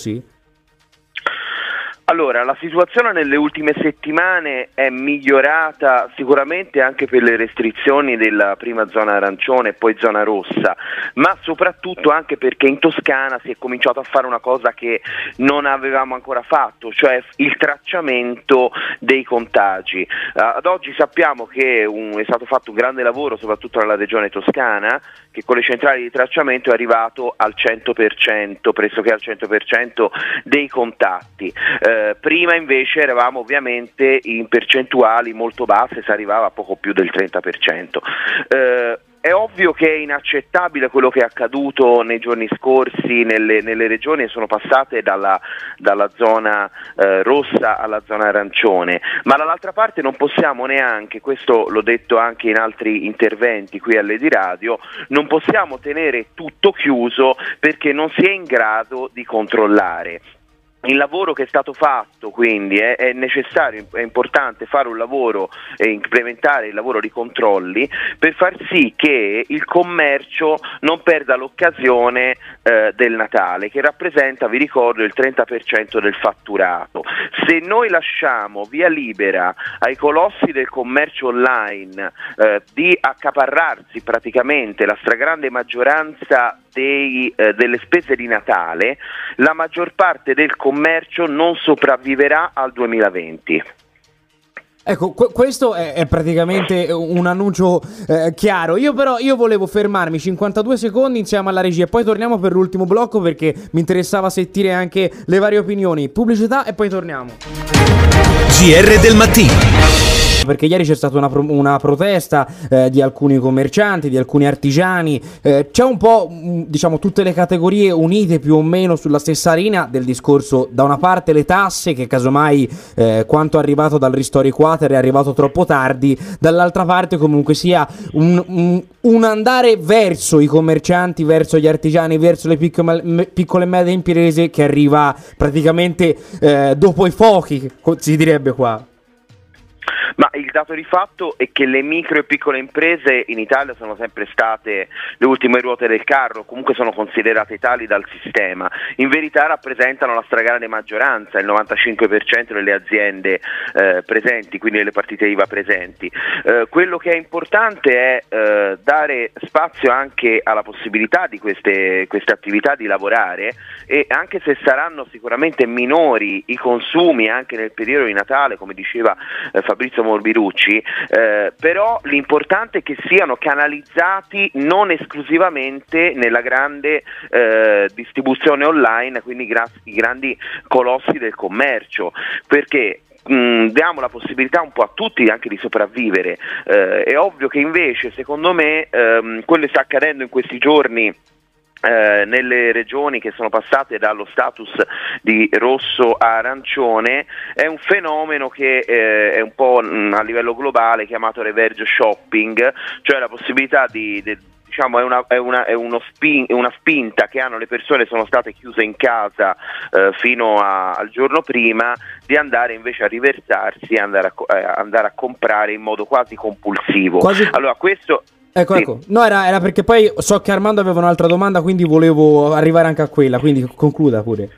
Sì. Allora, la situazione nelle ultime settimane è migliorata sicuramente anche per le restrizioni della prima zona arancione e poi zona rossa, ma soprattutto anche perché in Toscana si è cominciato a fare una cosa che non avevamo ancora fatto, cioè il tracciamento dei contagi. Uh, ad oggi sappiamo che è stato fatto un grande lavoro, soprattutto nella regione toscana, che con le centrali di tracciamento è arrivato al 100%, pressoché al 100% dei contatti. Uh, eh, prima invece eravamo ovviamente in percentuali molto basse, si arrivava a poco più del 30%. Eh, è ovvio che è inaccettabile quello che è accaduto nei giorni scorsi nelle, nelle regioni e sono passate dalla, dalla zona eh, rossa alla zona arancione, ma dall'altra parte non possiamo neanche, questo l'ho detto anche in altri interventi qui alle di radio, non possiamo tenere tutto chiuso perché non si è in grado di controllare il lavoro che è stato fatto quindi è, è, necessario, è importante fare un lavoro e implementare il lavoro di controlli per far sì che il commercio non perda l'occasione eh, del Natale che rappresenta, vi ricordo, il 30% del fatturato. Se noi lasciamo via libera ai colossi del commercio online eh, di accaparrarsi praticamente la stragrande maggioranza dei, eh, delle spese di Natale, la maggior parte del commercio non sopravviverà al 2020. Ecco, qu- questo è, è, praticamente un annuncio eh, chiaro. Io però io volevo fermarmi 52 secondi insieme alla regia e poi torniamo per l'ultimo blocco perché mi interessava sentire anche le varie opinioni. Pubblicità e poi torniamo. GR del mattino perché ieri c'è stata una, pro- una protesta eh, di alcuni commercianti, di alcuni artigiani, eh, c'è un po' mm, diciamo tutte le categorie unite più o meno sulla stessa linea del discorso, da una parte le tasse che casomai eh, quanto arrivato dal Ristori Quater è arrivato troppo tardi, dall'altra parte comunque sia un, un, un andare verso i commercianti, verso gli artigiani, verso le piccole, piccole e medie imprese che arriva praticamente eh, dopo i fuochi, si direbbe qua. Ma il dato di fatto è che le micro e piccole imprese in Italia sono sempre state le ultime ruote del carro, comunque sono considerate tali dal sistema. In verità rappresentano la stragrande maggioranza, il 95% delle aziende eh, presenti, quindi delle partite IVA presenti. Eh, quello che è importante è eh, dare spazio anche alla possibilità di queste, queste attività di lavorare e anche se saranno sicuramente minori i consumi anche nel periodo di Natale, come diceva eh, Fabrizio Morbirucci, eh, però l'importante è che siano canalizzati non esclusivamente nella grande eh, distribuzione online, quindi gra- i grandi colossi del commercio, perché diamo la possibilità un po' a tutti anche di sopravvivere. Eh, è ovvio che invece, secondo me, ehm, quello che sta accadendo in questi giorni eh, nelle regioni che sono passate dallo status di rosso a arancione è un fenomeno che eh, è un po' mh, mm, a livello globale chiamato reverge shopping, cioè la possibilità di, di diciamo, è, una, è, una, è spin, una, spinta che hanno le persone che sono state chiuse in casa eh, fino a, al giorno prima di andare invece a riversarsi e andare a, eh, andare a comprare in modo quasi compulsivo. Quasi... Allora, questo Ecco, sì. ecco. No, era, era, perché poi so che Armando aveva un'altra domanda, quindi volevo arrivare anche a quella, quindi concluda pure.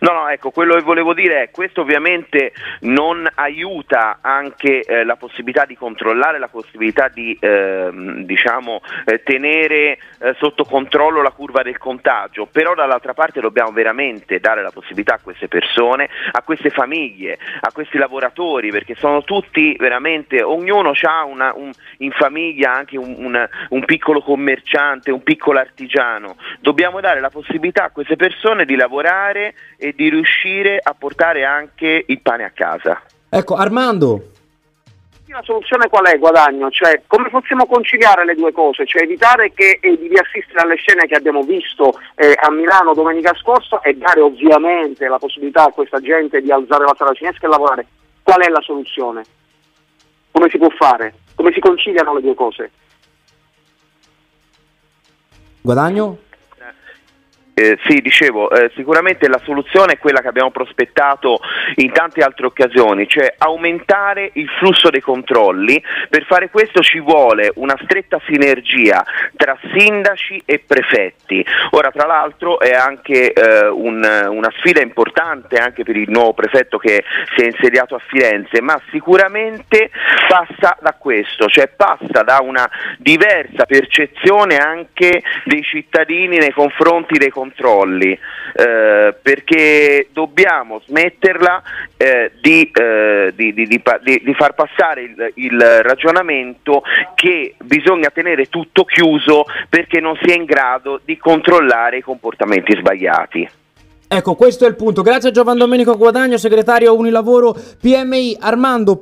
No, no, ecco, quello che volevo dire è questo ovviamente non aiuta anche eh, la possibilità di controllare, la possibilità di eh, diciamo, eh, tenere eh, sotto controllo la curva del contagio, però dall'altra parte dobbiamo veramente dare la possibilità a queste persone, a queste famiglie, a questi lavoratori, perché sono tutti veramente, ognuno ha un, in famiglia anche un, un, un piccolo commerciante, un piccolo artigiano, dobbiamo dare la possibilità a queste persone di lavorare e di riuscire a portare anche il pane a casa. Ecco, Armando. La soluzione qual è, Guadagno? Cioè, come possiamo conciliare le due cose? Cioè, evitare che, eh, di assistere alle scene che abbiamo visto eh, a Milano domenica scorsa e dare ovviamente la possibilità a questa gente di alzare la sala cinesca e lavorare. Qual è la soluzione? Come si può fare? Come si conciliano le due cose? Guadagno? Eh, sì, dicevo, eh, sicuramente la soluzione è quella che abbiamo prospettato in tante altre occasioni, cioè aumentare il flusso dei controlli. Per fare questo ci vuole una stretta sinergia tra sindaci e prefetti. Ora, tra l'altro, è anche eh, un, una sfida importante anche per il nuovo prefetto che si è insediato a Firenze, ma sicuramente passa da questo, cioè passa da una diversa percezione anche dei cittadini nei confronti dei controlli, eh, perché dobbiamo smetterla eh, di, eh, di, di, di, far passare il, il ragionamento che bisogna tenere tutto chiuso perché non si è in grado di controllare i comportamenti sbagliati. Ecco, questo è il punto. Grazie a Giovan Domenico Guadagno, segretario Unilavoro PMI Armando.